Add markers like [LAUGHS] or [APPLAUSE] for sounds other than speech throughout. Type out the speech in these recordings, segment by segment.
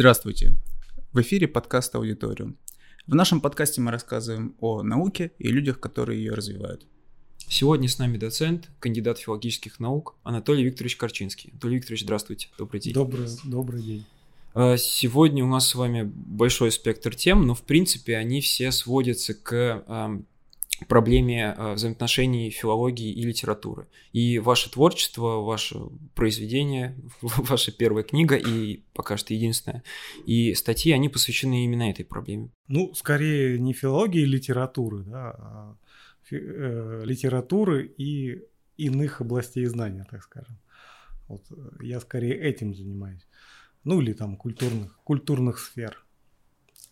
Здравствуйте! В эфире подкаст «Аудиториум». В нашем подкасте мы рассказываем о науке и людях, которые ее развивают. Сегодня с нами доцент, кандидат филологических наук Анатолий Викторович Корчинский. Анатолий Викторович, здравствуйте, добрый день. Добрый, добрый день. А, сегодня у нас с вами большой спектр тем, но в принципе они все сводятся к проблеме а, взаимоотношений филологии и литературы. И ваше творчество, ваше произведение, [LAUGHS] ваша первая книга и пока что единственная, и статьи, они посвящены именно этой проблеме. Ну, скорее не филологии и литературы, да, а э, литературы и иных областей знания, так скажем. Вот э, я скорее этим занимаюсь. Ну или там культурных, культурных сфер.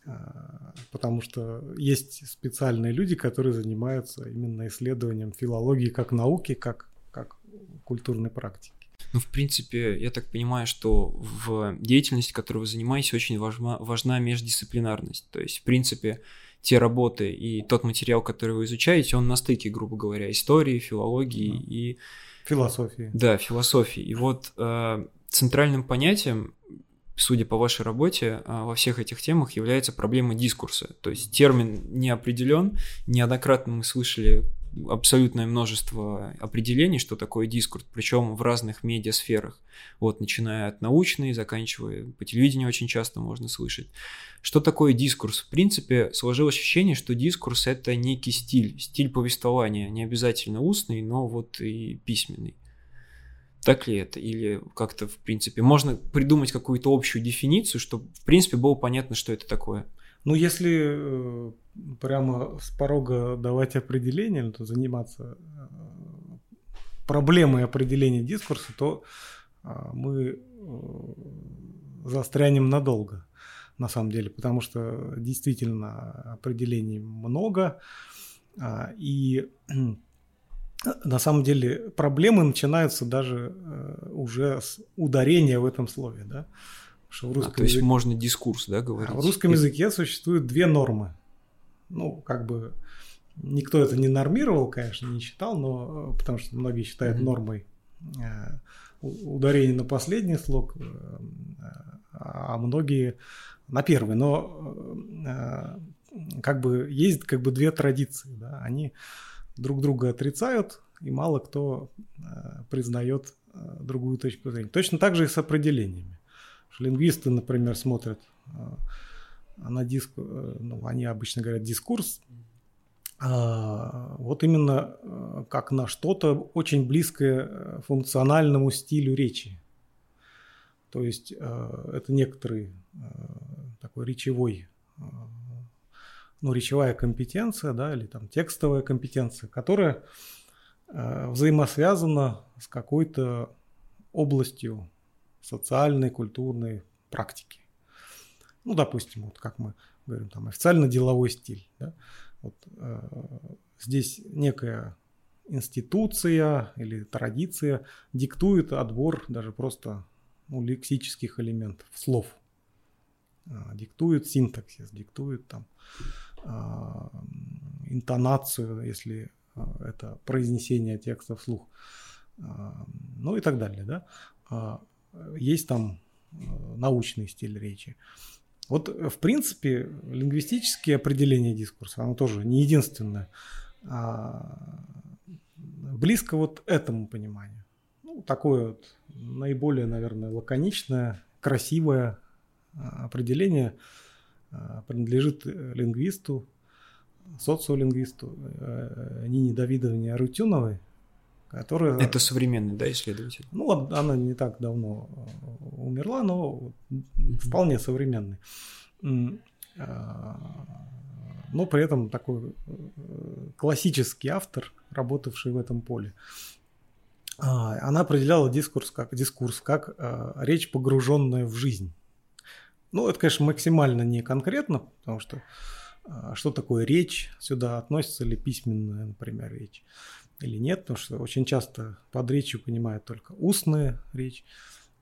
А, потому что есть специальные люди, которые занимаются именно исследованием филологии как науки, как, как культурной практики. Ну, в принципе, я так понимаю, что в деятельности, которой вы занимаетесь, очень важна, важна междисциплинарность. То есть, в принципе, те работы и тот материал, который вы изучаете, он на стыке, грубо говоря, истории, филологии да. и... Философии. Да, философии. И вот э, центральным понятием судя по вашей работе, а, во всех этих темах является проблема дискурса. То есть термин не определен. Неоднократно мы слышали абсолютное множество определений, что такое дискурс, причем в разных медиасферах. Вот, начиная от научной, заканчивая по телевидению очень часто можно слышать. Что такое дискурс? В принципе, сложилось ощущение, что дискурс – это некий стиль, стиль повествования, не обязательно устный, но вот и письменный. Так ли это? Или как-то, в принципе, можно придумать какую-то общую дефиницию, чтобы, в принципе, было понятно, что это такое? Ну, если э, прямо с порога давать определение, то заниматься э, проблемой определения дискурса, то э, мы застрянем надолго, на самом деле, потому что действительно определений много, и на самом деле проблемы начинаются даже э, уже с ударения в этом слове, да. Что в русском а, то есть языке... можно дискурс, да, говорить? А в русском языке существуют две нормы. Ну, как бы никто это не нормировал, конечно, не считал, но э, потому что многие считают mm-hmm. нормой э, ударение на последний слог, а многие на первый. Но как бы есть как бы две традиции, да, они друг друга отрицают, и мало кто э, признает э, другую точку зрения. Точно так же и с определениями. Лингвисты, например, смотрят э, на диск, ну, они обычно говорят дискурс, а, вот именно как на что-то очень близкое функциональному стилю речи. То есть это некоторый такой речевой ну, речевая компетенция, да, или там текстовая компетенция, которая э, взаимосвязана с какой-то областью социальной, культурной практики. Ну, допустим, вот как мы говорим, там официально-деловой стиль. Да? Вот, э, здесь некая институция или традиция диктует отбор даже просто ну, лексических элементов, слов. Э, диктует синтаксис, диктует там интонацию, если а, это произнесение текста вслух, а, ну и так далее. Да? Есть там научный стиль речи. Вот, в принципе, лингвистические определения дискурса, оно тоже не единственное, а близко вот этому пониманию. Ну, такое вот наиболее, наверное, лаконичное, красивое определение – Э, принадлежит э, лингвисту, социолингвисту э, Нине Давидовне Арутюновой, которая... Это современный, да, исследователь? Ну, она не так давно умерла, но вполне современный. Но при этом такой классический автор, работавший в этом поле. А, она определяла дискурс как, дискурс как речь, погруженная в жизнь. Ну, это, конечно, максимально не конкретно, потому что а, что такое речь, сюда относится ли письменная, например, речь или нет, потому что очень часто под речью понимают только устная речь.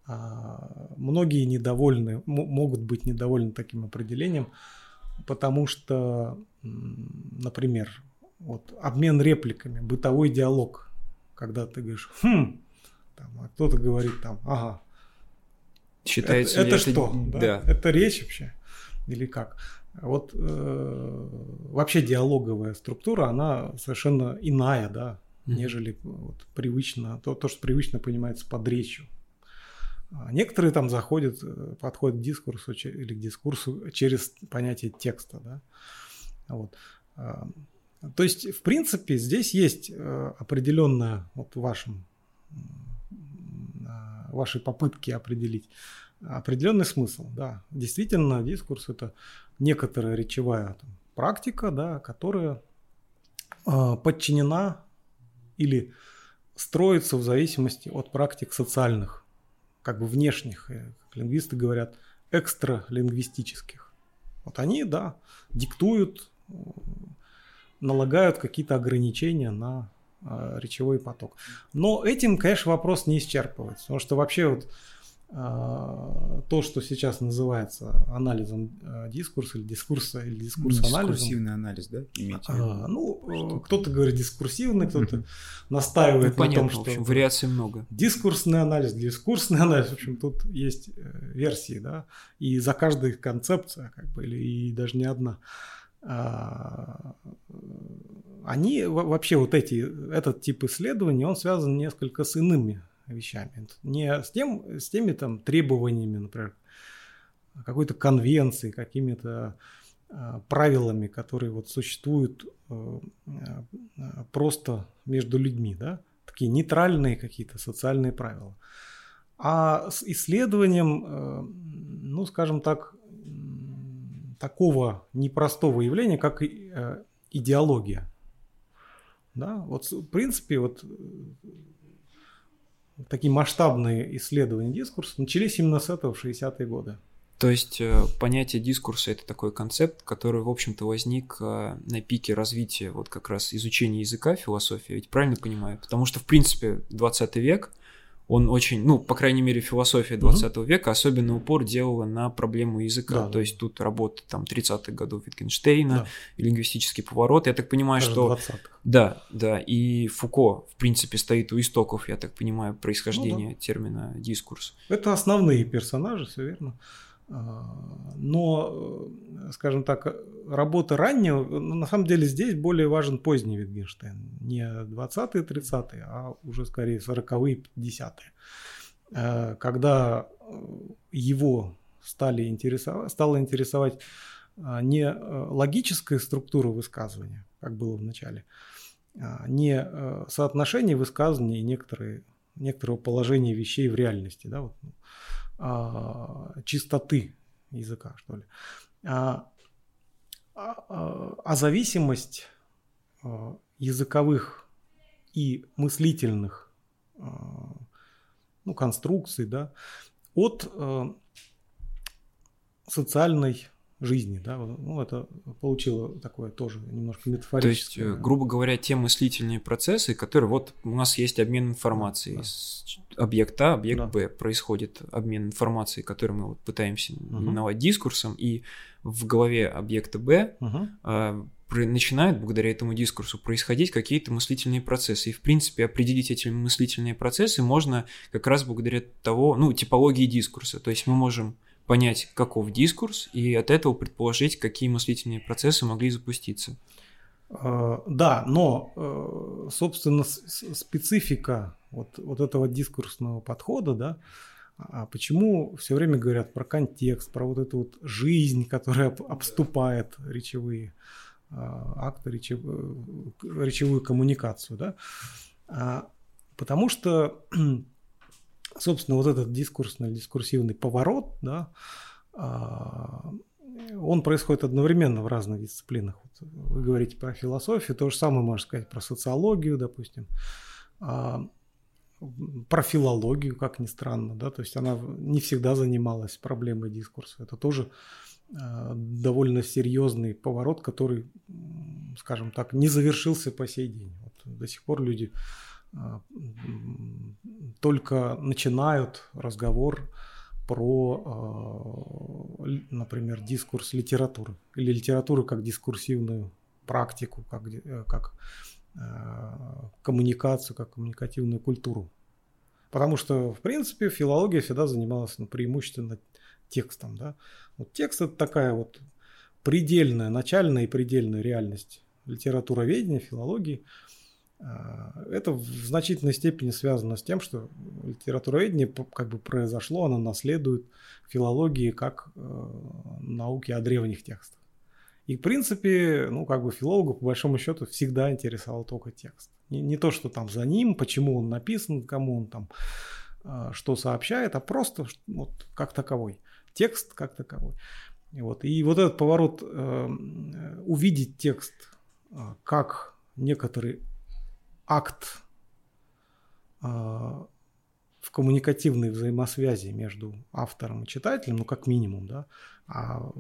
А многие недовольны, могут быть недовольны таким определением, потому что, например, вот обмен репликами, бытовой диалог, когда ты говоришь «хм», там, а кто-то говорит там «ага», Считается это, это что? Да? Да. Это речь вообще? Или как? Вот э, вообще диалоговая структура, она совершенно иная, да, Мгм. нежели вот, привычно, то, то, что привычно понимается под речью. А Некоторые там заходят, э, подходят к дискурсу или к дискурсу через понятие текста, да. Вот. А, То есть, в принципе, здесь есть э, определенная, вот в вашем, вашей попытке определить определенный смысл, да. Действительно, дискурс это некоторая речевая там, практика, да, которая а, подчинена или строится в зависимости от практик социальных, как бы внешних, э, как лингвисты говорят, экстралингвистических. Вот они, да, диктуют, э, налагают какие-то ограничения на э, речевой поток. Но этим, конечно, вопрос не исчерпывается, потому что вообще вот э, то, что сейчас называется анализом э, дискурса или дискурса или дискурс анализом, Дискурсивный анализ, да? Имеете в а, ну, кто-то говорит дискурсивный, кто-то Мгм. Ну, настаивает на понятно, том, в что общем, вариаций много. дискурсный анализ, дискурсный анализ, в общем, тут есть э, версии, да, и за каждой концепция, как бы, или и даже не одна. А, Они во- вообще вот эти, этот тип исследований, он связан несколько с иными вещами. Не с, тем, с теми там требованиями, например, какой-то конвенции, какими-то а, правилами, которые вот существуют э, э, просто между людьми, да, такие нейтральные какие-то социальные правила. А с исследованием, э, ну, скажем так, такого непростого явления, как э, идеология. Да, вот в принципе вот э, такие масштабные исследования дискурса начались именно с этого в 60-е годы. То есть э, понятие дискурса это такой концепт, который, в общем-то, возник на пике развития вот как раз изучения языка, философии, ведь правильно понимаю? Потому что, в принципе, 20 век, он очень, ну, по крайней мере, философия 20 века особенно упор делала на проблему языка. Да, То да. есть тут работа там 30-х годов Wittgensteina, Да. лингвистический поворот. Я так понимаю, Даже что... 20-х. Да, да, и Фуко, в принципе, стоит у истоков, я так понимаю, происхождения термина дискурс. Это основные персонажи, все верно. Но, э, скажем так, работа раннего, ну, на самом деле здесь более важен поздний Wittgenstein. Не 20-е, 30-е, а уже скорее 40-е, 50-е. Э, Когда э, его стали интересовать, стало интересовать не э, логическая структура высказывания, как было в начале, а не э, соотношение высказываний и некоторые, некоторого положения вещей в реальности, да, вот, а, чистоты языка, что ли. А, а- а- а зависимость а, языковых и мыслительных а, ну, конструкций, да, от а, социальной жизни, да, ну, это получило такое тоже немножко То есть, метафорическое. э, грубо говоря, те мыслительные процессы, которые вот у нас есть обмен информацией Да. с объект А, объект Да. Б, происходит обмен информацией, который мы вот пытаемся Мгм. именовать дискурсом, и в голове объекта Б Мгм. а, начинают благодаря этому дискурсу происходить какие-то мыслительные процессы. И, в принципе, определить эти мыслительные процессы можно как раз благодаря того, ну, типологии дискурса. То есть мы можем понять, каков дискурс, и от этого предположить, какие мыслительные процессы могли запуститься. Э, Да, но, э, собственно, специфика вот, вот этого дискурсного подхода, да, а почему все время говорят про контекст, про вот эту вот жизнь, которая об- обступает речевые э, акты, речевую, речевую коммуникацию, да? А, Потому что, собственно, вот этот дискурсный, дискурсивный поворот, да, а, он происходит одновременно в разных дисциплинах. Вот вы говорите про философию, то же самое можно сказать про социологию, допустим, а, про филологию, как ни странно, да, то есть она не всегда занималась проблемой дискурса. Это тоже а, довольно серьезный поворот, который, скажем так, не завершился по сей день. Вот до сих пор люди только начинают разговор про, э, например, дискурс литературы или литературу как дискурсивную практику, как, э, как э, коммуникацию, как коммуникативную культуру. Потому что, в принципе, филология всегда занималась ну, преимущественно текстом. Да? Вот текст это такая вот предельная, начальная и предельная реальность литературоведения, филологии. А, это в значительной степени связано с тем, что литературоведение как бы произошло, оно наследует филологии как э, науки о древних текстах. И, в принципе, ну, как бы филологу, по большому счету, всегда интересовал только текст. Не, то, что там за ним, почему он написан, кому он там э, что сообщает, а просто вот как таковой. Текст как таковой. И вот, и вот этот поворот, э, увидеть текст как некоторый акт э, в коммуникативной взаимосвязи между автором и читателем, ну как минимум, да, а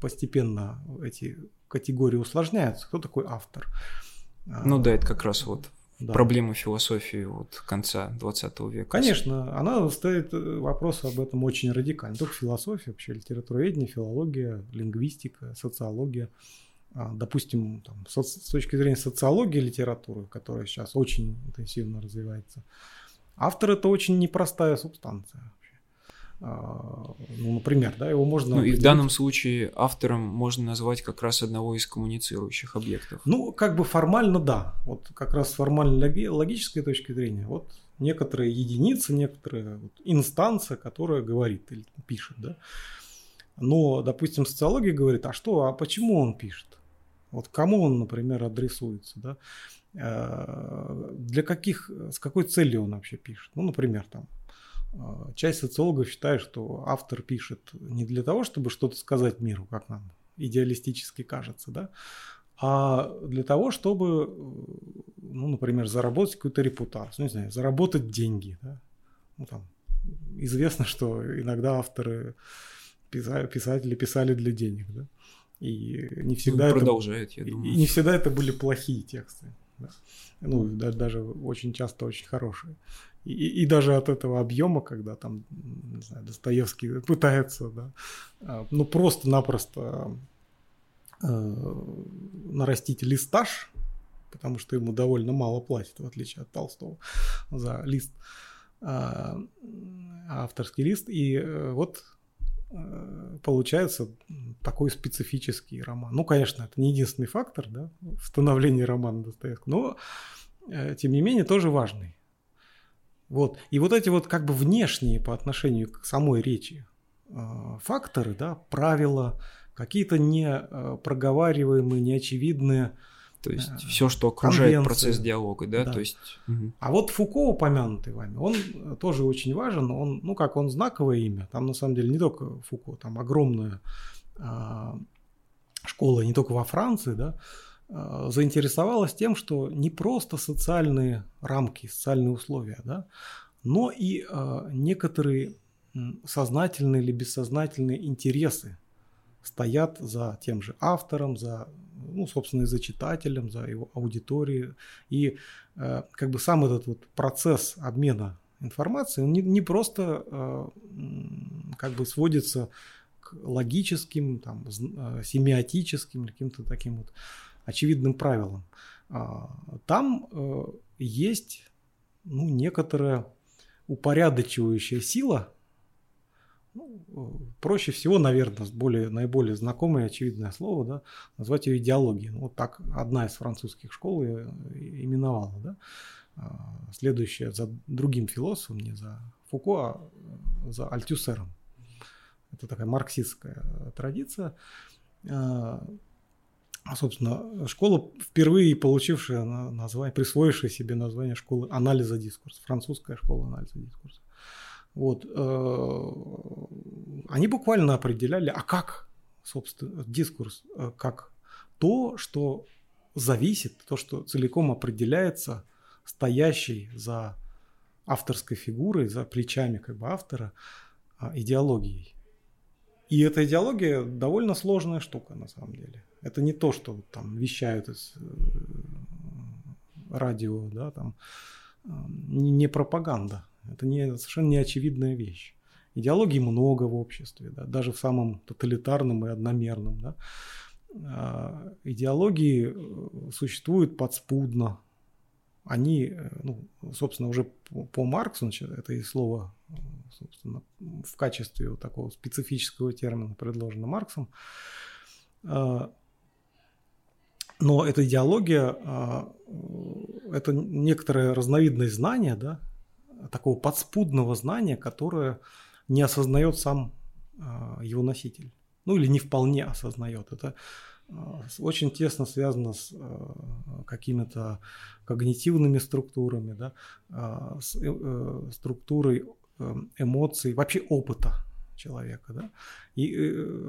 постепенно эти категории усложняются. Кто такой автор? Ну да, это как раз вот да. проблема философии вот конца 20 века. Конечно, она ставит э, вопрос об этом очень радикально. Только философия, вообще литературоведение, филология, лингвистика, социология. А, допустим, там, с точки зрения социологии литературы, которая сейчас очень интенсивно развивается, автор это очень непростая субстанция. А, ну, например, да, его можно... Ну и в данном случае автором можно назвать как раз одного из коммуницирующих объектов. Ну, как бы формально да. Вот как раз с формально-логической точки зрения, вот некоторые единицы, некоторые вот, инстанция, которая говорит или пишет, да. Но, допустим, социология говорит, а что, а почему он пишет? Вот кому он, например, адресуется, да? А, для каких, с какой целью он вообще пишет? Ну, например, там, а, часть социологов считает, что автор пишет не для того, чтобы что-то сказать миру, как нам идеалистически кажется, да, а для того, чтобы, ну, например, заработать какую-то репутацию, не знаю, заработать деньги. Да? Ну, там, известно, что иногда авторы, писатели писали для денег. Да? И не всегда ну, продолжает, это, я думаю. И не всегда это были плохие тексты. Да? Ну, да, даже очень часто очень хорошие. И, и даже от этого объема, когда там, не знаю, Достоевский пытается, да, а, ну просто-напросто э, нарастить листаж, потому что ему довольно мало платят, в отличие от Толстого, за лист, э, авторский лист. И э, вот получается такой специфический роман. Ну, конечно, это не единственный фактор да, в становлении романа Достоевского, но, э, тем не менее, тоже важный. Вот. И вот эти вот как бы внешние по отношению к самой речи э, факторы, да, правила, какие-то не э, проговариваемые, неочевидные. То есть э, все, что окружает процесс диалога, да, да. то есть. Угу. А вот Фуко упомянутый вами, он тоже очень важен, он, ну как он знаковое имя, там на самом деле не только Фуко, там огромная э, школа не только во Франции, да, Э, заинтересовалась тем, что не просто социальные рамки, социальные условия, да, но и э, некоторые сознательные или бессознательные интересы стоят за тем же автором, за, ну, собственно, и за читателем, за его аудиторией. И э, как бы сам этот вот процесс обмена информацией, он не, не просто э, как бы сводится к логическим, там, э, семиотическим, каким-то таким вот очевидным правилам. А, там э, есть ну, некоторая упорядочивающая сила. Ну, проще всего, наверное, более, наиболее знакомое и очевидное слово, да, назвать ее идеологией. Ну, вот так одна из французских школ именовала. Да. А, следующая за другим философом, не за Фуко, а за Альтюсером. Это такая марксистская традиция. А, а, собственно, школа, впервые получившая название, присвоившая себе название школы анализа дискурса, французская школа анализа дискурса. Вот. Э, они буквально определяли, а как, собственно, дискурс, э, как то, что зависит, то, что целиком определяется стоящей за авторской фигурой, за плечами как бы автора а, идеологией. И эта идеология довольно сложная штука на самом деле. Это не то, что там вещают из э, радио, да, там не пропаганда. Это не, совершенно неочевидная вещь. Идеологий много в обществе, да, даже в самом тоталитарном и одномерном. Да. А, идеологии э, существуют подспудно, они, э, ну, собственно, уже по, по Марксу, значит, это и слово, собственно, в качестве вот такого специфического термина предложено Марксом. А, но эта идеология, а, это некоторое разновидность знания, да, такого подспудного знания, которое не осознает сам а, его носитель. Ну или не вполне осознает. Это очень тесно связано с какими-то когнитивными структурами, да, с э, э, структурой э, эмоций, вообще опыта человека. Да? И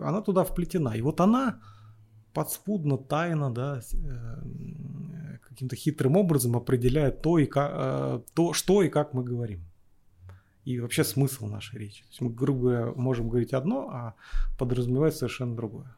она туда вплетена. И вот она подспудно, тайно, да, каким-то хитрым образом определяет то, и как, то, что и как мы говорим. И вообще смысл нашей речи. То есть мы, грубо говоря, можем говорить одно, а подразумевать совершенно другое.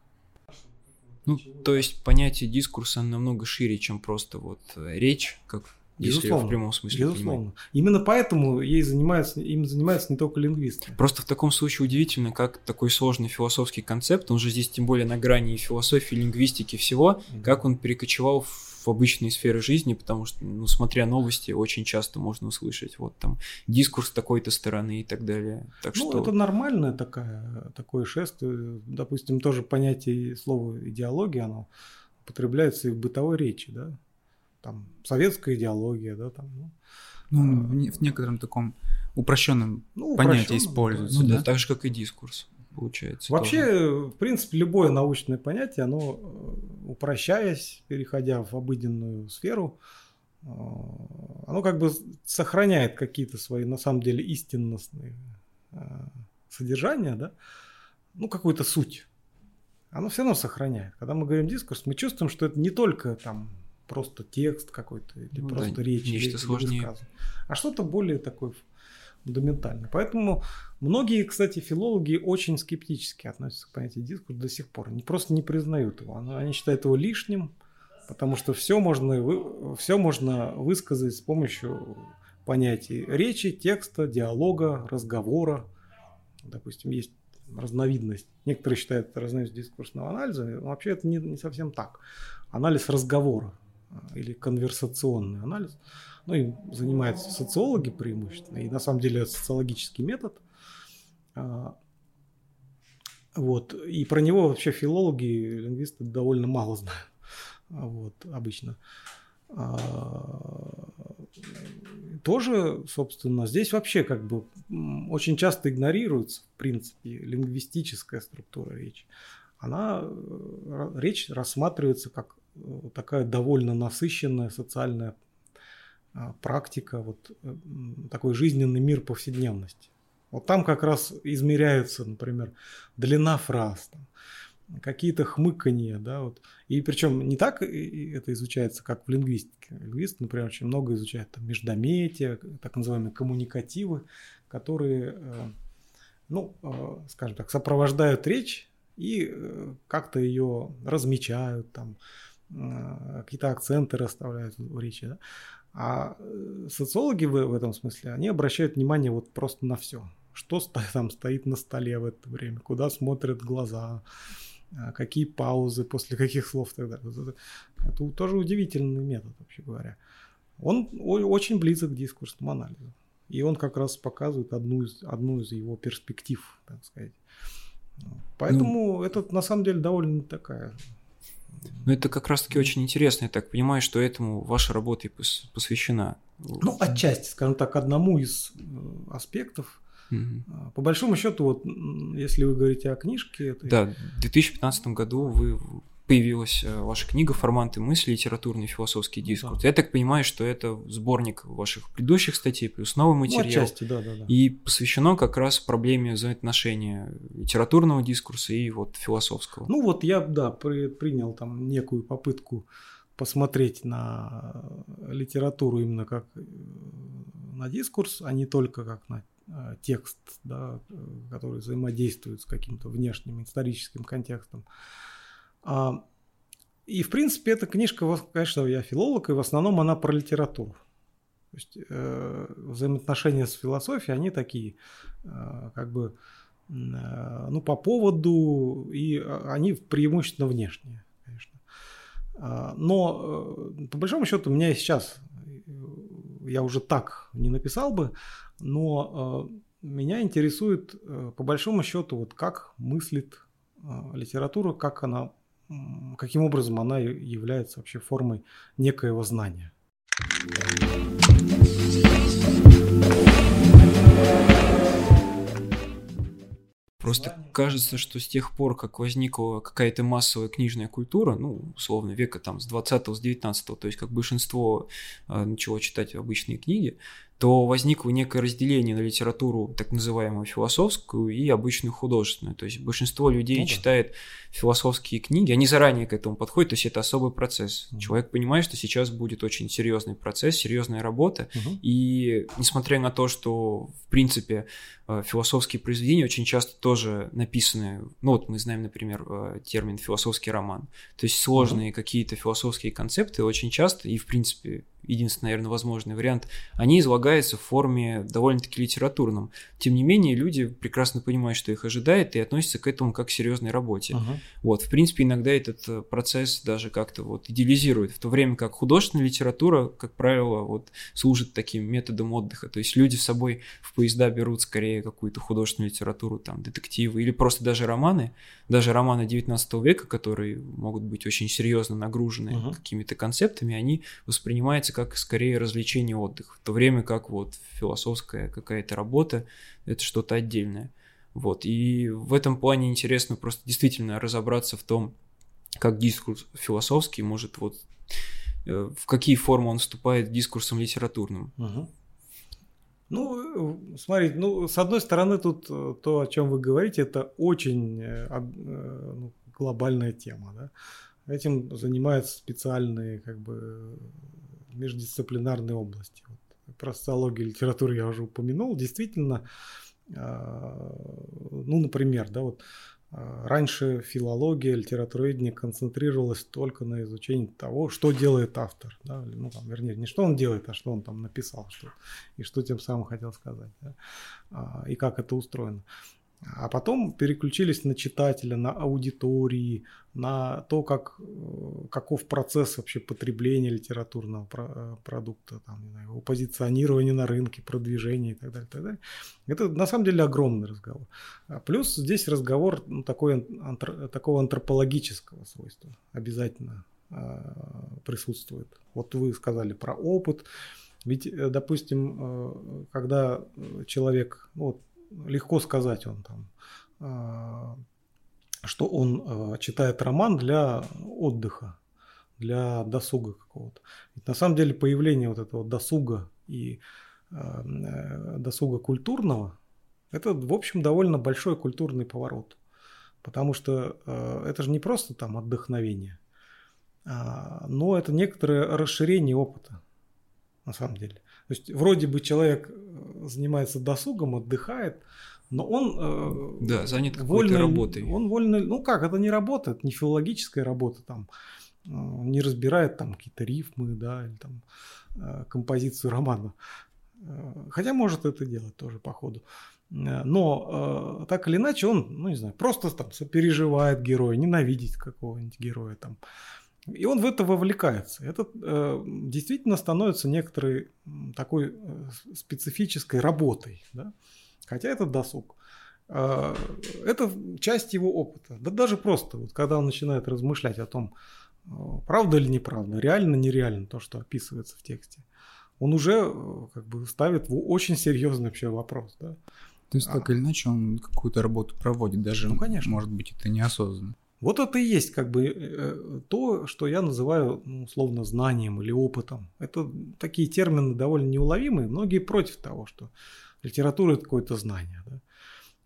Ну, то есть понятие дискурса намного шире, чем просто вот э, речь, как Безусловно, если в прямом смысле безусловно. Понимать. Именно поэтому ей занимаются, им занимаются не только лингвисты. Просто в таком случае удивительно, как такой сложный философский концепт, он же здесь тем более на грани и философии, и лингвистики всего, да. как он перекочевал в обычные сферы жизни, потому что, ну, смотря новости, очень часто можно услышать вот там дискурс такой-то стороны и так далее. Так ну, что... это нормальное такая, такое шествие. Допустим, тоже понятие слова идеология, оно употребляется и в бытовой речи, да. Там советская идеология, да, там. Ну, ну в, в некотором таком упрощенном ну, понятии используется. Ну, да, да, так же, как и дискурс получается. Вообще, тоже. в принципе, любое научное понятие, оно, э, упрощаясь, переходя в обыденную сферу, э, оно как бы сохраняет какие-то свои, на самом деле, истинностные э, содержания, да, ну, какую-то суть. Оно все равно сохраняет. Когда мы говорим дискурс, мы чувствуем, что это не только там просто текст какой-то или ну, просто да, речь, нечто или, сложнее. а что-то более такое фундаментально. Поэтому многие, кстати, филологи очень скептически относятся к понятию дискурс до сих пор. Они просто не признают его. Они считают его лишним, потому что все можно, все можно высказать с помощью понятий речи, текста, диалога, разговора. Допустим, есть разновидность. Некоторые считают это разновидность дискурсного анализа, но вообще это не, не совсем так. Анализ разговора или конверсационный анализ – ну, им занимаются социологи преимущественно, и на самом деле это социологический метод. А, вот. И про него вообще филологи, лингвисты довольно мало знают. А, вот, обычно. А, тоже, собственно, здесь вообще как бы очень часто игнорируется, в принципе, лингвистическая структура речи. Она, э, речь рассматривается как э, такая довольно насыщенная социальная а, практика, вот э, такой жизненный мир повседневности. Вот там как раз измеряется, например, длина фраз, там, какие-то хмыканья, да, вот. И причем не так это изучается, как в лингвистике. Лингвисты, например, очень много изучают там, междометия, так называемые коммуникативы, которые, э, ну, э, скажем так, сопровождают речь и как-то ее размечают, там, какие-то акценты расставляют в речи. Да? А э, социологи в, в этом смысле, они обращают внимание вот просто на все. Что [LAUGHS] там стоит на столе в это время, куда смотрят глаза, а, какие паузы, после каких слов и так далее. Это, это тоже удивительный метод, вообще говоря. Он очень близок к дискурсному анализу. И он как раз показывает одну из, одну из его перспектив, так сказать. Поэтому ну, это на самом деле довольно такая ну, это как раз-таки очень интересно. Я так понимаю, что этому ваша работа и посвящена. Ну, отчасти, скажем так, одному из э, аспектов. Угу. По большому счету, вот если вы говорите о книжке... Это... Да, в 2015 году вы появилась э, ваша книга «Форманты мысли. Литературный философский дискурс». Да. Я так понимаю, что это сборник ваших предыдущих статей плюс новый ну, материал. Ну, отчасти, да, да, да. И посвящено как раз проблеме взаимоотношения литературного дискурса и вот философского. Ну вот я, да, принял там некую попытку посмотреть на литературу именно как э, на дискурс, а не только как на э, текст, да, который взаимодействует с каким-то внешним историческим контекстом. А, и, в принципе, эта книжка, конечно, я филолог, и в основном она про литературу. То есть э, взаимоотношения с философией, они такие, э, как бы, э, ну, по поводу, и они преимущественно внешние, конечно. А, но, э, по большому счету, у меня сейчас я уже так не написал бы, но меня интересует по большому счету вот как мыслит литература, как она, каким образом она является вообще формой некоего знания. Просто кажется, что с тех пор, как возникла какая-то массовая книжная культура, ну, условно, века там с 20 с 19 то есть как большинство э, начало читать обычные книги, то возникло некое разделение на литературу так называемую философскую и обычную художественную. То есть большинство людей ну, да. читает философские книги, они заранее к этому подходят, то есть это особый процесс. Угу. Человек понимает, что сейчас будет очень серьезный процесс, серьезная работа, угу. и несмотря на то, что в принципе э, философские произведения очень часто тоже написаны, ну вот мы знаем, например, э, термин философский роман, то есть сложные угу. какие-то философские концепты очень часто и в принципе единственный, наверное, возможный вариант, они излагаются в форме довольно-таки литературном. Тем не менее, люди прекрасно понимают, что их ожидает, и относятся к этому как к серьезной работе. Uh-huh. Вот, в принципе, иногда этот э, процесс даже как-то вот идеализирует, в то время как художественная литература, как правило, вот служит таким методом отдыха. То есть люди с собой в поезда берут скорее какую-то художественную литературу, там, детективы или просто даже романы, даже романы 19 века, которые могут быть очень серьезно нагружены uh-huh. какими-то концептами, они воспринимаются как скорее развлечение отдых, в то время как вот философская какая-то работа это что-то отдельное. Вот. И в этом плане интересно просто действительно разобраться в том, как дискурс философский может вот э, в какие формы он вступает дискурсом литературным. Угу. Ну, смотрите, ну, с одной стороны, тут э, то, о чем вы говорите, это очень э, ну, глобальная тема, да. Этим занимаются специальные, как бы, междисциплинарной области. Вот, про социологию литературы я уже упомянул. Действительно, а, ну, например, да, вот а, раньше филология, литературоведение концентрировалась только на изучении того, что делает автор. Да? Ну, там, вернее, не что он делает, а что он там написал, что, и что тем самым хотел сказать. Да? А, и как это устроено. А потом переключились на читателя, на аудитории, на то, как, э, каков процесс вообще потребления литературного э, продукта, там, не знаю, его позиционирование на рынке, продвижение и так далее, так далее. Это на самом деле огромный разговор. А плюс здесь разговор ну, такой, антро, такого антропологического свойства обязательно э, присутствует. Вот вы сказали про опыт. Ведь, э, допустим, когда человек, ну, вот легко сказать он там, а, что он а, читает роман для отдыха, для досуга какого-то. Ведь на самом деле появление вот этого досуга и а, э, досуга культурного, это, в общем, довольно большой культурный поворот. Потому что это же не просто там отдохновение, но это некоторое расширение опыта, на самом деле. То есть вроде бы человек занимается досугом, отдыхает, но он э, да, занят какой-то работой. Он вольно, ну как, это не работа, это не филологическая работа, там, э, не разбирает там какие-то рифмы, да, или там композицию романа. Хотя может это делать тоже по ходу. Но так или иначе он, ну не знаю, просто там сопереживает героя, ненавидит какого-нибудь героя там. И он в это вовлекается. Это э, действительно становится некоторой такой э, специфической работой. Да? Хотя это досуг. Э, это часть его опыта. Да даже просто, вот, когда он начинает размышлять о том, э, правда или неправда, реально нереально то, что описывается в тексте, он уже э, как бы ставит очень серьезный вообще вопрос. Да? То есть, а. так или иначе, он какую-то работу проводит, даже, ну, конечно. может быть, это неосознанно. Вот это и есть как бы э, то, что я называю ну, условно знанием или опытом. Это такие термины довольно неуловимые. Многие против того, что литература это какое-то знание. Да?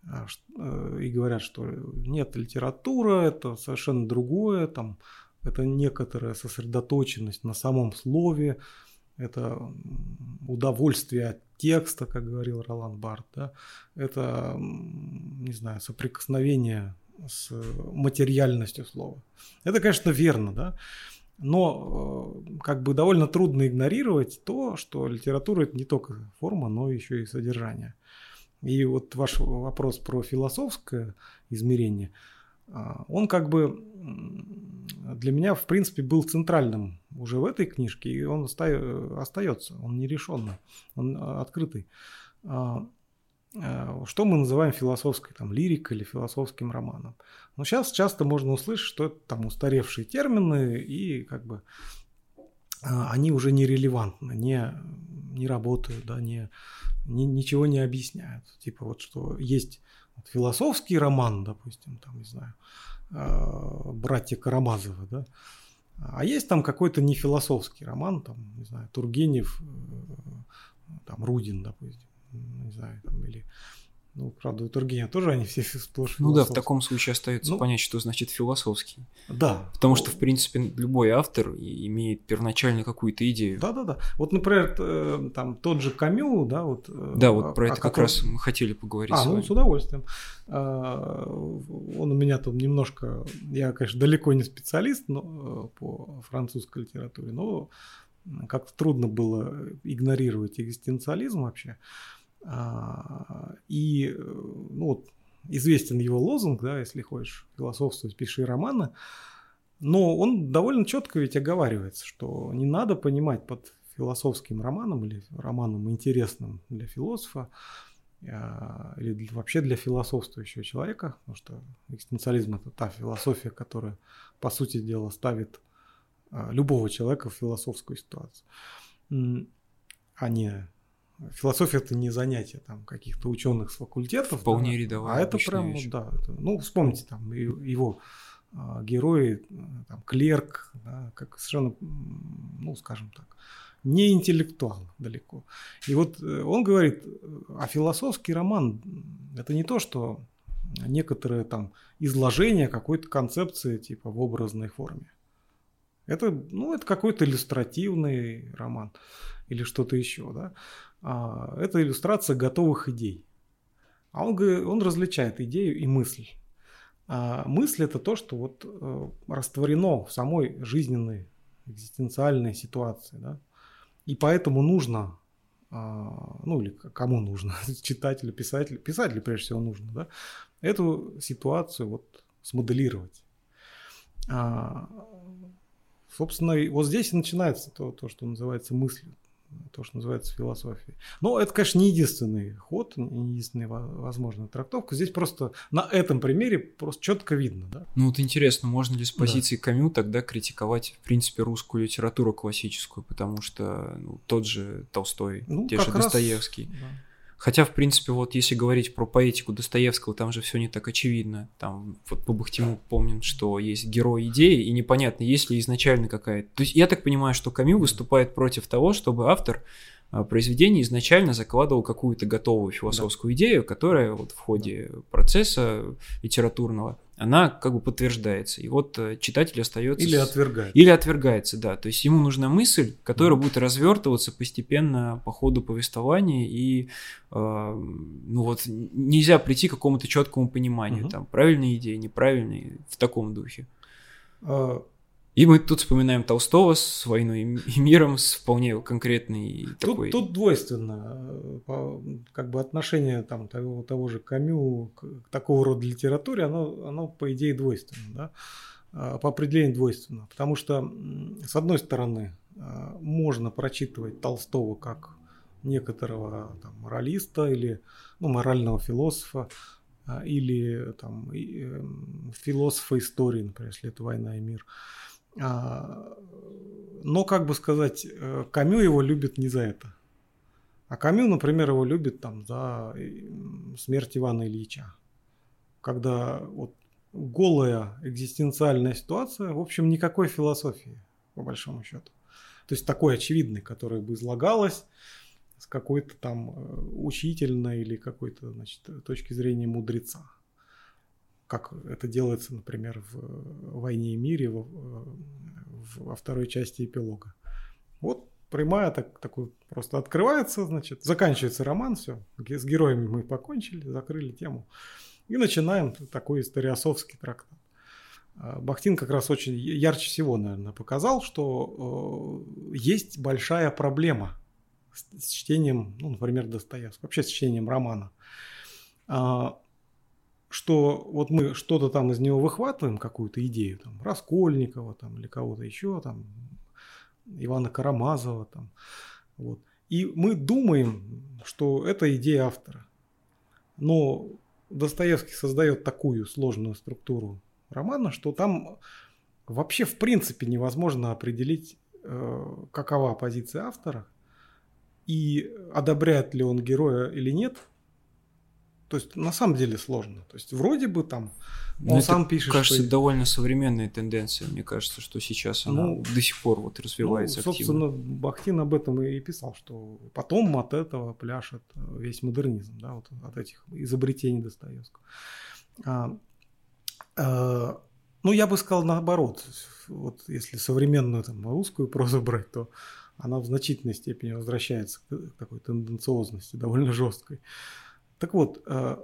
А э, и говорят, что нет, литература это совершенно другое, там, это некоторая сосредоточенность на самом слове, это удовольствие от текста, как говорил Ролан Барт, да? это, не знаю, соприкосновение с материальностью слова. Это, конечно, верно, да, но э, как бы довольно трудно игнорировать то, что литература это не только форма, но еще и содержание. И вот ваш вопрос про философское измерение, а, он как бы для меня, в принципе, был центральным уже в этой книжке, и он остается, он нерешенный, он а, открытый. А, что мы называем философской там, лирикой или философским романом? Но сейчас часто можно услышать, что это там устаревшие термины, и как бы они уже нерелевантны, не, не работают, да, не, не, ничего не объясняют. Типа вот что есть вот философский роман, допустим, там, не знаю, э, братья Карамазовы, да, а есть там какой-то не философский роман, там, не знаю, Тургенев, э, там, Рудин, допустим, не знаю, там, или ну, правда, у Тургенева тоже они все сплошь Ну да, в таком случае остается ну, понять, что значит философский. Да. Потому что, в принципе, любой автор имеет первоначально какую-то идею. Да-да-да. Вот, например, э, там тот же Камю, да, вот... Э, да, вот про это как котором... раз мы хотели поговорить а, с вами. ну, с удовольствием. А, он у меня там немножко... Я, конечно, далеко не специалист но, э, по французской литературе, но как-то трудно было игнорировать экзистенциализм вообще. А, и ну, вот, известен его лозунг, да, если хочешь философствовать, пиши романы. Но он довольно четко ведь оговаривается, что не надо понимать под философским романом или романом интересным для философа, а, или вообще для философствующего человека, потому что экстенциализм это та философия, которая, по сути дела, ставит а, любого человека в философскую ситуацию, а не Философия это не занятие там каких-то ученых с факультетов. Вполне да, рядовая. А это прям, вещь. да, это, ну вспомните там его а, герои, там клерк, да, как совершенно, ну скажем так, не интеллектуал далеко. И вот э, он говорит, а философский роман это не то, что некоторое там изложение какой-то концепции типа в образной форме. Это, ну, это какой-то иллюстративный роман или что-то еще, да. А, это иллюстрация готовых идей. А он, он различает идею и мысль. А мысль это то, что вот э, растворено в самой жизненной экзистенциальной ситуации. Да? И поэтому нужно, а, ну или кому нужно, [LAUGHS] читателю, писателю, писателю прежде всего нужно, да? эту ситуацию вот смоделировать. А, собственно, вот здесь и начинается то, то что называется мыслью то, что называется философией. Но это, конечно, не единственный ход, не единственная возможная трактовка. Здесь просто на этом примере просто четко видно. Да? Ну вот интересно, можно ли с позиции да. Камю тогда критиковать, в принципе, русскую литературу классическую, потому что ну, тот же Толстой, ну, те же Достоевский. Раз, да. Хотя, в принципе, вот если говорить про поэтику Достоевского, там же все не так очевидно. Там вот по Бахтиму помним, что есть герой идеи, и непонятно, есть ли изначально какая-то... То есть я так понимаю, что Камю выступает против того, чтобы автор а, произведение изначально закладывал какую-то готовую философскую да. идею, которая вот в ходе процесса литературного она как бы подтверждается. И вот э, читатель остается... Или отвергается. Или отвергается, да. То есть ему нужна мысль, которая mm. будет развертываться постепенно по ходу повествования, и э, ну вот нельзя прийти к какому-то четкому пониманию, mm-hmm. там, правильные идеи, неправильные, в таком духе. Uh, и мы тут вспоминаем Толстого с «Войной и миром», с вполне конкретной тут, такой... Тут двойственно. Как бы отношение там, того, того же Камю к, к такого рода литературе, оно, оно по идее двойственно. Да? А, по определению двойственно. Потому что, с одной стороны, а, можно прочитывать Толстого как некоторого там, моралиста или ну, морального философа, а, или там, философа истории, например, если это «Война и мир». А, но, как бы сказать, э, Камю его любит не за это. А Камю, например, его любит там за смерть Ивана Ильича. Когда вот голая экзистенциальная ситуация, в общем, никакой философии, по большому счету. То есть такой очевидной, которая бы излагалась с какой-то там э, учительной или какой-то, значит, точки зрения мудреца как это делается, например, в «Войне и мире» во, во второй части эпилога. Вот прямая так, такой просто открывается, значит, заканчивается роман, все, с героями мы покончили, закрыли тему. И начинаем такой историосовский трактат. А, Бахтин как раз очень ярче всего, наверное, показал, что э, есть большая проблема с, с чтением, ну, например, Достоевского, вообще с чтением романа. А, что вот мы что-то там из него выхватываем, какую-то идею, там, Раскольникова там, или кого-то еще, там, Ивана Карамазова, там, вот, и мы думаем, что это идея автора. Но Достоевский создает такую сложную структуру романа, что там вообще в принципе невозможно определить, э, какова позиция автора и одобряет ли он героя или нет – то есть на самом деле сложно. То есть вроде бы там он Но сам пишет. Кажется, что... довольно современная тенденция. Мне кажется, что сейчас она ну, до сих пор вот развивается ну, собственно, активно. Бахтин об этом и писал, что потом от этого пляшет весь модернизм, да, вот от этих изобретений Достоевского. А, а, ну, я бы сказал наоборот. Вот если современную там, русскую прозу брать, то она в значительной степени возвращается к такой тенденциозности, довольно жесткой. Так вот, э,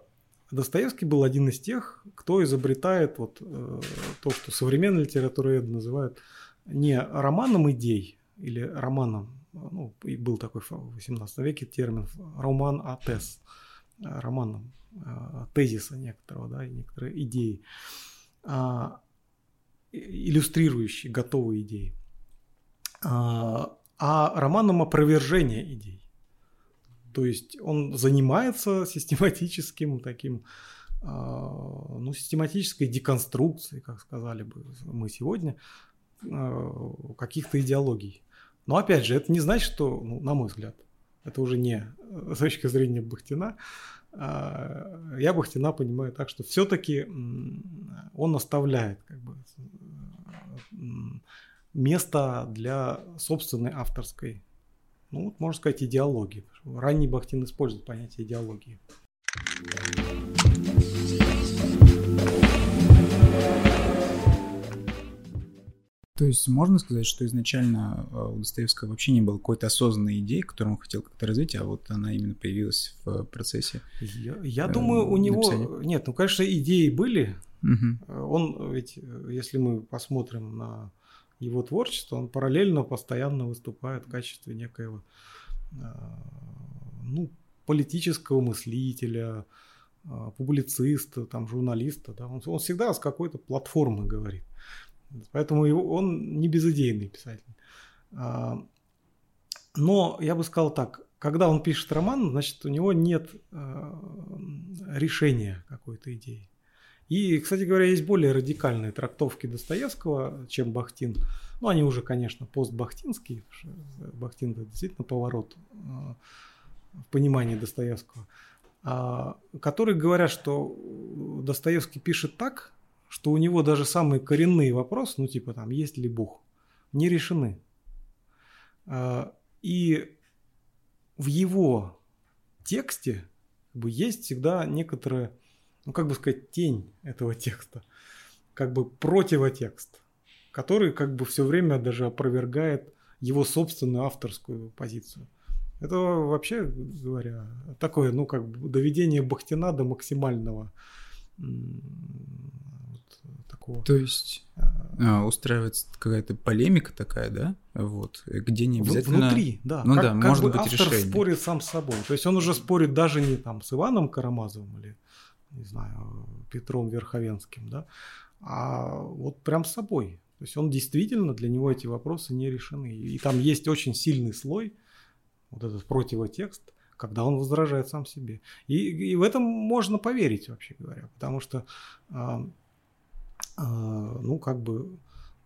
Достоевский был один из тех, кто изобретает вот э, то, что современная литература называют не романом идей или романом, ну, и был такой в 18 веке термин роман атес, романом э, тезиса некоторого, да, некоторые идеи, а, иллюстрирующие готовые идеи, а, а романом опровержения идей. То есть он занимается систематическим таким, а, ну, систематической деконструкцией, как сказали бы мы сегодня, а, каких-то идеологий. Но опять же, это не значит, что, ну, на мой взгляд, это уже не с точки зрения Бахтина. А, я Бахтина понимаю так, что все-таки он оставляет как бы, место для собственной авторской ну, вот, можно сказать, идеологии. Ранний Бахтин использует понятие идеологии. То есть можно сказать, что изначально э, у Достоевского вообще не было какой-то осознанной идеи, которую он хотел как-то развить, а вот она именно появилась в процессе. Я, я э, думаю, у него написания. нет, ну конечно идеи были. Угу. Он ведь, если мы посмотрим на его творчество, он параллельно постоянно выступает в качестве некоего а, ну, политического мыслителя, а, публициста, там, журналиста. Да? Он, он всегда с какой-то платформы говорит. Поэтому его, он не безыдейный писатель. А, но я бы сказал так, когда он пишет роман, значит, у него нет решения какой-то идеи. И, кстати говоря, есть более радикальные трактовки Достоевского, чем Бахтин. Ну, они уже, конечно, постбахтинские. Бахтин – это действительно поворот э, в понимании Достоевского. А, которые говорят, что Достоевский пишет так, что у него даже самые коренные вопросы, ну, типа там, есть ли Бог, не решены. А, и в его тексте есть всегда некоторая ну как бы сказать, тень этого текста, как бы противотекст, который как бы все время даже опровергает его собственную авторскую позицию. Это вообще говоря такое, ну как бы доведение Бахтина до максимального вот, такого. То есть а, устраивается какая-то полемика такая, да, вот, где не обязательно. Внутри, да. Ну как, да, как может бы быть автор решение. спорит сам с собой. То есть он уже спорит даже не там с Иваном Карамазовым или не знаю, Петром Верховенским, да, а вот прям с собой. То есть он действительно, для него эти вопросы не решены. И там есть очень сильный слой, вот этот противотекст, когда он возражает сам себе. И, и в этом можно поверить, вообще говоря, потому что, э, э, ну, как бы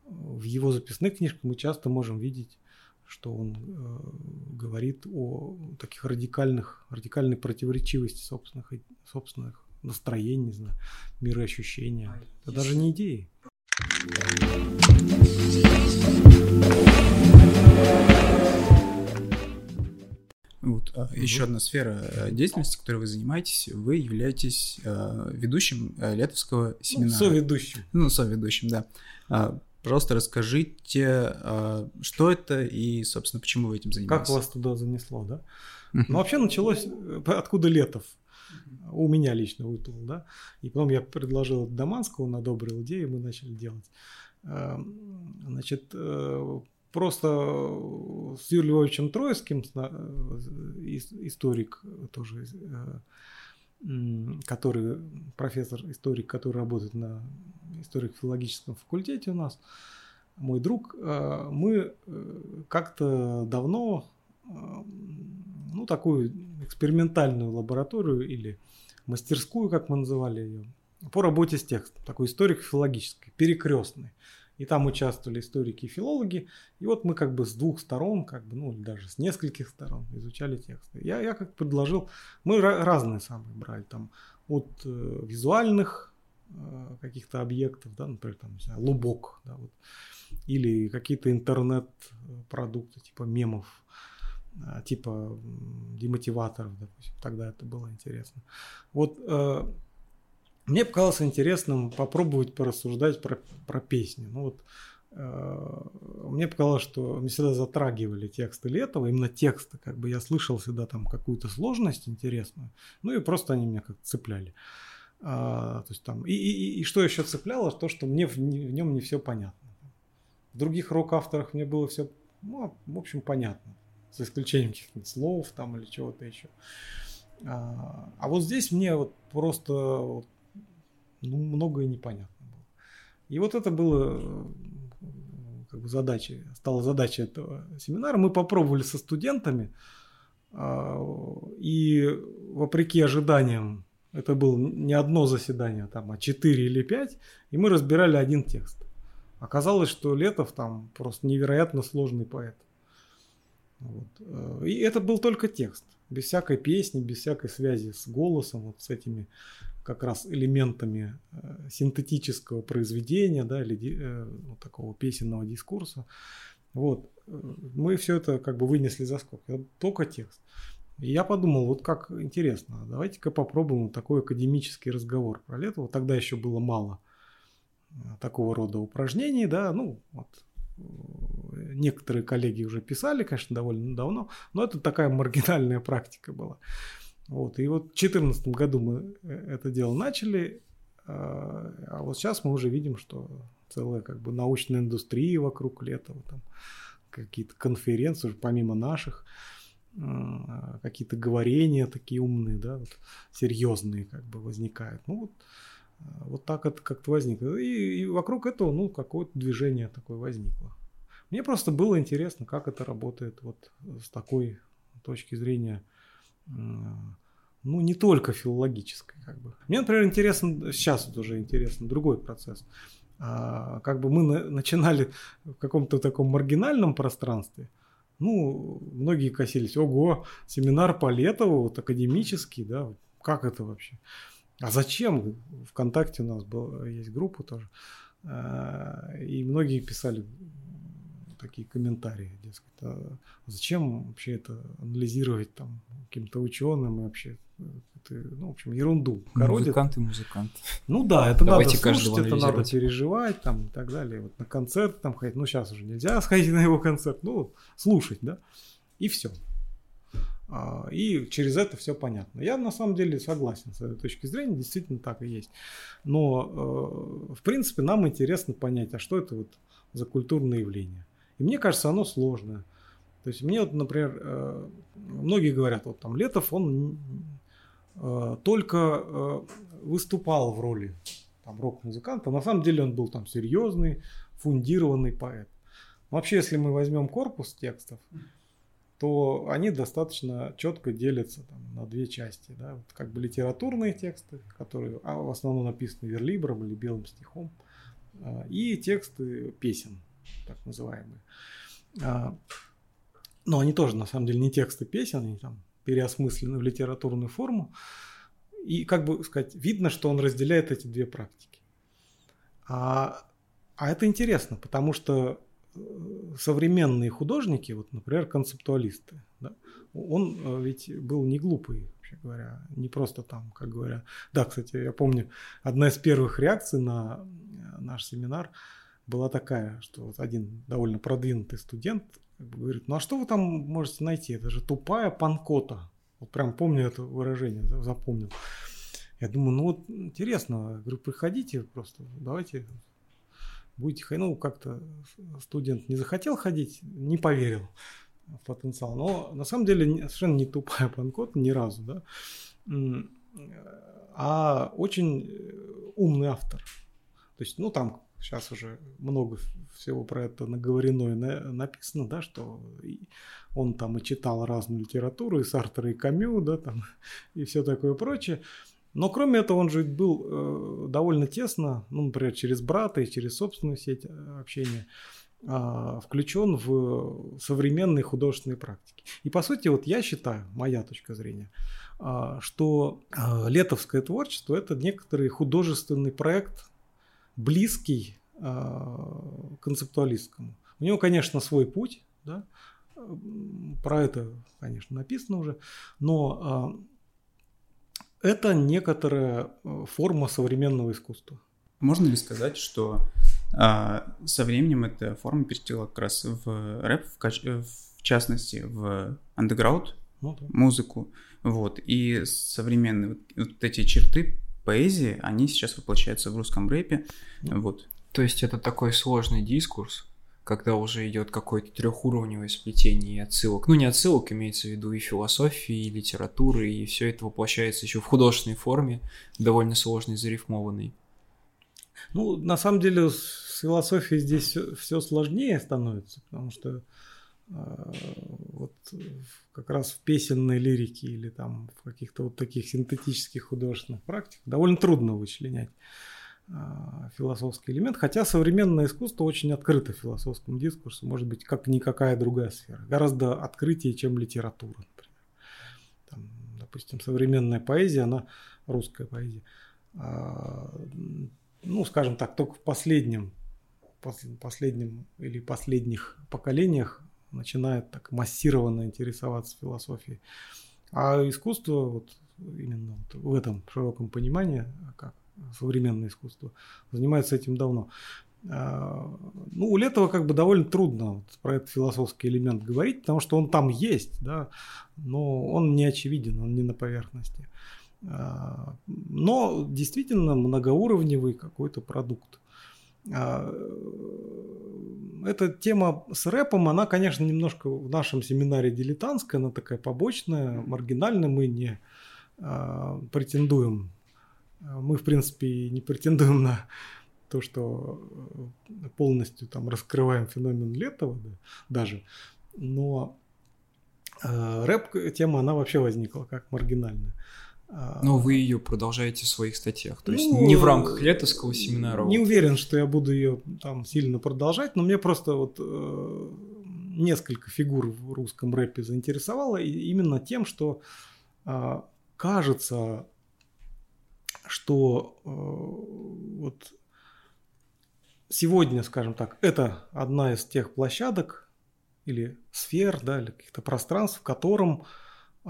в его записных книжках мы часто можем видеть, что он э, говорит о таких радикальных, радикальной противоречивости собственных, собственных настроение, не знаю, мироощущения. Это даже не идеи. Вот. А, еще одна сфера э, деятельности, которой вы занимаетесь, вы являетесь э, ведущим э, летовского ну, семинара. Ну, соведущим. Ну, соведущим, да. А, пожалуйста, расскажите, а, что это и, собственно, почему вы этим занимаетесь. Как вас туда занесло, да? Ну, вообще началось, откуда Летов? У меня лично выплыл, да. И потом я предложил Даманскому, он одобрил идею, мы начали делать. Эм, значит, э, просто с Юрием Львовичем Троицким, э, историк тоже, который профессор историк, который работает на историко-филологическом факультете у нас, мой друг, э, мы э, как-то давно ну, такую экспериментальную лабораторию или мастерскую, как мы называли ее, по работе с текстом, такой историко-филологической, перекрестной. И там участвовали историки и филологи. И вот мы как бы с двух сторон, как бы, ну, даже с нескольких сторон изучали тексты. Я, я как предложил, мы разные самые брали, там, от э, визуальных э, каких-то объектов, да, например, там, не знаю, лубок, да, вот, или какие-то интернет-продукты, типа мемов, э, типа демотиваторов, допустим, тогда это было интересно. Вот э, мне показалось интересным попробовать порассуждать про, про песни. Ну вот э, мне показалось, что мне всегда затрагивали тексты Летова, именно тексты, как бы я слышал всегда там какую-то сложность интересную, ну и просто они меня как цепляли. А, то есть там и, и, и что еще цепляло, то, что мне в, в нем не все понятно. В других рок-авторах мне было все, ну, в общем, понятно, за исключением каких-нибудь слов там или чего-то еще. А, а вот здесь мне вот просто вот, ну, многое непонятно было. И вот это было как бы задачей, стала задачей этого семинара. Мы попробовали со студентами, а, и вопреки ожиданиям, это было не одно заседание, там, а четыре или пять, и мы разбирали один текст. Оказалось, что Летов там просто невероятно сложный поэт. Вот. И это был только текст, без всякой песни, без всякой связи с голосом, вот с этими как раз элементами э, синтетического произведения, да, или э, вот такого песенного дискурса. Вот. Мы все это как бы вынесли за скобки. Только текст. И я подумал, вот как интересно, давайте-ка попробуем такой академический разговор про Летова. Тогда еще было мало э, такого рода упражнений, да, ну, вот некоторые коллеги уже писали, конечно, довольно давно, но это такая маргинальная практика была. Вот. И вот в 2014 году мы э, это дело начали, а, а вот сейчас мы уже видим, что целая как бы научная индустрия вокруг Летова, там какие-то конференции, помимо наших, а, какие-то говорения такие умные, да, вот, серьезные как бы возникают. Ну вот, вот так это как-то возникло. И, и вокруг этого, ну, какое-то движение такое возникло. Мне просто было интересно, как это работает вот с такой точки зрения ну, не только филологической, как бы. Мне, например, интересно, сейчас вот уже интересно другой процесс. А, как бы мы на, начинали в каком-то таком маргинальном пространстве, ну, многие косились, ого, семинар по Летову, вот академический, да, как это вообще? А зачем? Вконтакте у нас был, есть группа тоже, а, и многие писали, такие комментарии, дескать, а зачем вообще это анализировать там каким-то ученым и вообще это, ну, в общем, ерунду. Музыкант и музыкант. Ну да, это Давайте надо слушать, это надо переживать там и так далее. Вот на концерт там ходить, ну сейчас уже нельзя [LAUGHS] сходить на его концерт, ну слушать, да, и все. А, и через это все понятно. Я на самом деле согласен с этой точки зрения, действительно так и есть. Но, э, в принципе, нам интересно понять, а что это вот за культурное явление. И мне кажется, оно сложное. То есть мне вот, например, э, многие говорят, вот там Летов, он э, только выступал в роли там, рок-музыканта. На самом деле он был там серьезный, фундированный поэт. Вообще, если мы возьмем корпус текстов, то они достаточно четко делятся там, на две части. Да? Вот как бы литературные тексты, которые а, в основном написаны верлибром или белым стихом, и тексты песен, так называемые. А, но они тоже, на самом деле, не тексты песен, они там переосмыслены в литературную форму. И, как бы сказать, видно, что он разделяет эти две практики. А, а это интересно, потому что современные художники, вот, например, концептуалисты, да, он э, ведь был не глупый, вообще говоря, не просто там, как говоря. Да, кстати, я помню, одна из первых реакций на э, наш семинар была такая, что вот один довольно продвинутый студент говорит, ну а что вы там можете найти? Это же тупая панкота. Вот прям помню это выражение, запомнил. Я думаю, ну вот интересно, говорю, приходите просто, давайте будете ходить. Ну, как-то студент не захотел ходить, не поверил в потенциал. Но на самом деле совершенно не тупая [LAUGHS] панкота ни разу, да. а очень умный автор. То есть, ну, там сейчас уже много всего про это наговорено и написано, да, что он там и читал разную литературу, и Сартера, и Камю, да, там, [LAUGHS] и все такое прочее. Но кроме этого он же был э, довольно тесно, ну, например, через брата и через собственную сеть э, общения, э, включен в современные художественные практики. И по сути, вот я считаю, моя точка зрения, э, что э, летовское творчество это некоторый художественный проект, близкий э, концептуалистскому. У него, конечно, свой путь, да, про это, конечно, написано уже, но это некоторая э, форма современного искусства. Можно ли сказать, что э, со временем эта форма перетекла как раз в рэп, в, каче- в частности, в андеграунд, ну, да. музыку, вот, и современные вот, вот эти черты поэзии, они сейчас воплощаются в русском рэпе, ну. вот. То есть это такой сложный дискурс, когда уже идет какое-то трехуровневое сплетение отсылок. Ну, не отсылок, имеется в виду и философии, и литературы, и все это воплощается еще в художественной форме, довольно сложной, зарифмованной. Ну, на самом деле, с философией здесь все сложнее становится, потому что э, вот как раз в песенной лирике или там в каких-то вот таких синтетических художественных практиках довольно трудно вычленять философский элемент, хотя современное искусство очень открыто философскому дискурсу, может быть, как никакая другая сфера, гораздо открытие, чем литература, например. Там, допустим, современная поэзия, она русская поэзия, а, ну, скажем так, только в последнем, последнем или последних поколениях начинает так массированно интересоваться философией. А искусство вот именно вот в этом широком понимании, как современное искусство, занимается этим давно. А, ну, у Летова как бы довольно трудно вот про этот философский элемент говорить, потому что он там есть, да, но он не очевиден, он не на поверхности. А, но действительно многоуровневый какой-то продукт. А, эта тема с рэпом, она, конечно, немножко в нашем семинаре дилетантская, она такая побочная, маргинальная, мы не претендуем мы, в принципе, не претендуем на то, что э, полностью там раскрываем феномен Летова да, даже, но э, рэп-тема, она вообще возникла как маргинальная. А, но вы ее продолжаете в своих статьях, то есть ну, не в рамках летовского семинара. Не уверен, что я буду ее там сильно продолжать, но мне просто вот э, несколько фигур в русском рэпе заинтересовало и именно тем, что э, кажется что э, вот сегодня, скажем так, это одна из тех площадок или сфер, да, или каких-то пространств, в котором э,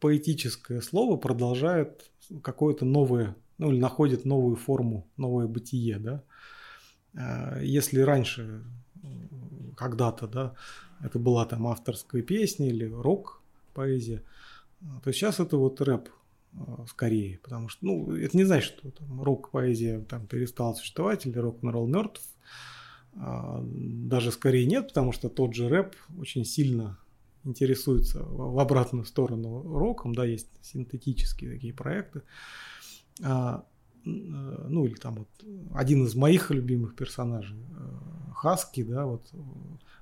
поэтическое слово продолжает какое-то новое, ну или находит новую форму, новое бытие, да. Э, если раньше когда-то, да, это была там авторская песня или рок поэзия, то сейчас это вот рэп скорее, потому что, ну, это не значит, что там рок-поэзия там перестала существовать или рок-н-ролл мертв. А, даже скорее нет, потому что тот же рэп очень сильно интересуется в обратную сторону роком, да, есть синтетические такие проекты. Э, ну, или там вот один из моих любимых персонажей, э, Хаски, да, вот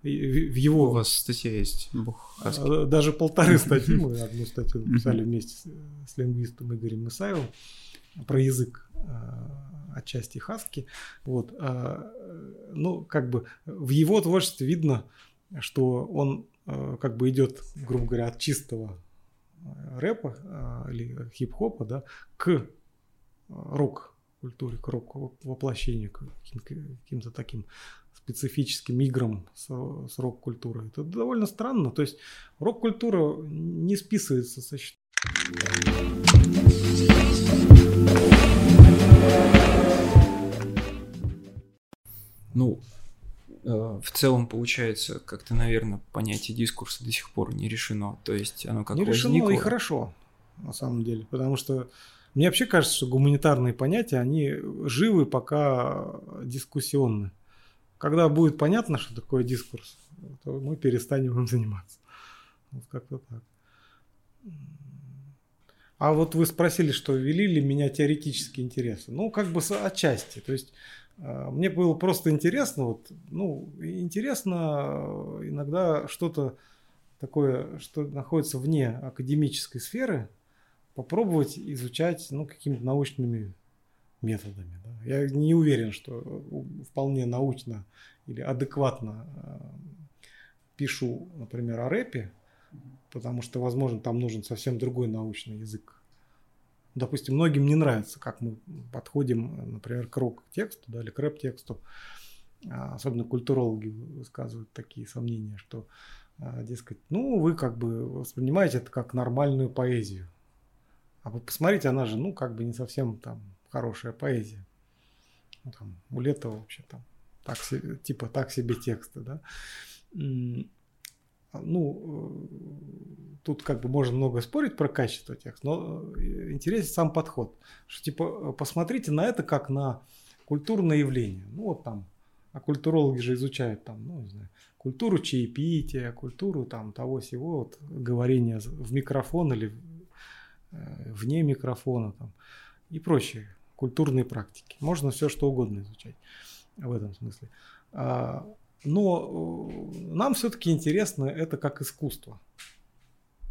в его... У вас статья есть, бог Хаски. Даже полторы статьи, мы [LAUGHS] одну статью написали вместе с, лингвистом Игорем Исаевым про язык отчасти Хаски. Вот. Ну, как бы в его творчестве видно, что он как бы идет, грубо говоря, от чистого рэпа или хип-хопа да, к рок-культуре, к рок-воплощению, к каким-то таким специфическим играм с, с рок-культурой. Это довольно странно. То есть рок-культура не списывается со счета. Ну, э, в целом получается, как-то, наверное, понятие дискурса до сих пор не решено. То есть оно как Не решено и хорошо, на самом деле. Потому что мне вообще кажется, что гуманитарные понятия, они живы, пока дискуссионны. Когда будет понятно, что такое дискурс, то мы перестанем им заниматься. Вот как-то так. А вот вы спросили, что вели ли меня теоретические интересы. Ну, как бы отчасти. То есть э, мне было просто интересно, вот, ну, интересно иногда что-то такое, что находится вне академической сферы, попробовать изучать, ну, какими-то научными методами. Да. Я не уверен, что вполне научно или адекватно э, пишу, например, о рэпе, потому что, возможно, там нужен совсем другой научный язык. Допустим, многим не нравится, как мы подходим, например, к рок-тексту да, или к рэп-тексту. А, особенно культурологи высказывают такие сомнения, что, а, дескать, ну, вы как бы воспринимаете это как нормальную поэзию. А вы посмотрите, она же, ну, как бы не совсем там хорошая поэзия. Ну, там, у Летова вообще там так типа так себе тексты, да ну, э, тут как бы можно много спорить про качество текста, но э, интересен сам подход. Что типа э, посмотрите на это как на культурное явление. Ну вот там, а культурологи же изучают там, ну не знаю, культуру чаепития, культуру там того всего, вот говорения в микрофон или вне микрофона там и прочие культурные практики. Можно все что угодно изучать в этом смысле. А, но э, нам все-таки интересно это как искусство.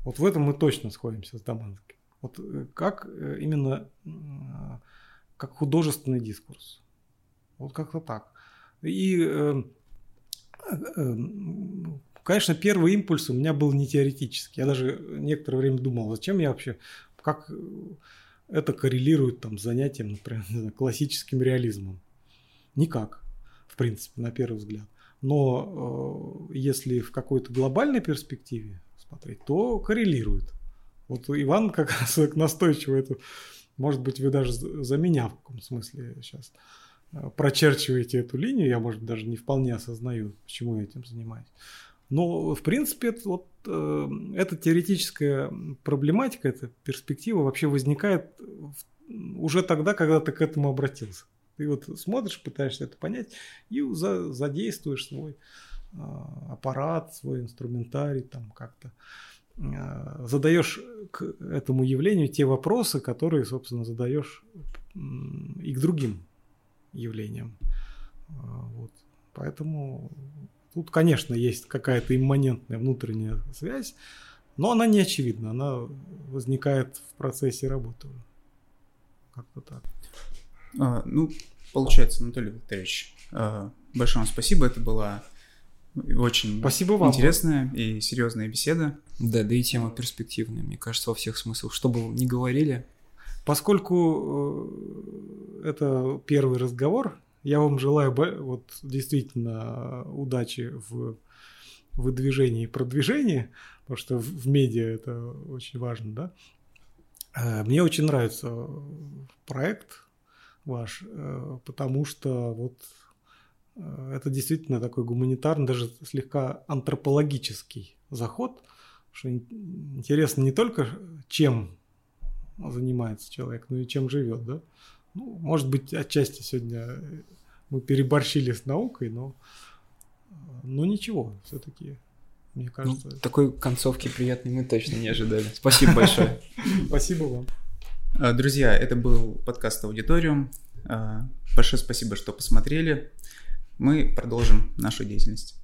Вот в этом мы точно сходимся с Даманским. Вот э, как э, именно как художественный дискурс. Вот как-то так. И, конечно, первый импульс у меня был не теоретический. Я даже некоторое время думал, зачем я вообще, как это коррелирует там, с занятием, например, [LAUGHS] классическим реализмом. Никак, в принципе, на первый взгляд. Но э, если в какой-то глобальной перспективе смотреть, то коррелирует. Вот Иван как [LAUGHS] раз настойчиво это, может быть, вы даже за меня в каком смысле сейчас э, прочерчиваете эту линию, я, может, даже не вполне осознаю, почему я этим занимаюсь. Но, в принципе, вот, э, эта теоретическая проблематика, эта перспектива вообще возникает уже тогда, когда ты к этому обратился. Ты вот смотришь, пытаешься это понять и за, задействуешь свой э, аппарат, свой инструментарий, там как-то э, задаешь к этому явлению те вопросы, которые, собственно, задаешь и к другим явлениям. Вот. Поэтому тут, конечно, есть какая-то имманентная внутренняя связь, но она не очевидна, она возникает в процессе работы. Как-то так. А, ну, получается, Анатолий Викторович, а, большое вам спасибо. Это была очень спасибо вам. интересная и серьезная беседа. Да, да и тема перспективная, мне кажется, во всех смыслах. Что бы вы ни говорили. Поскольку э, это первый разговор, я вам желаю вот действительно удачи в выдвижении и продвижении, потому что в медиа это очень важно, да. Э, мне очень нравится проект ваш, э, потому что вот э, это действительно такой гуманитарный, даже слегка антропологический заход, что интересно не только чем занимается человек, но и чем живет, да. Ну, может быть, отчасти сегодня мы переборщили с наукой, но, но ничего, все-таки, мне ну, кажется. Ну, такой концовки приятной мы точно не ожидали. Спасибо большое. [LAUGHS] Спасибо вам. А, друзья, это был подкаст «Аудиториум». А, большое спасибо, что посмотрели. Мы продолжим нашу деятельность.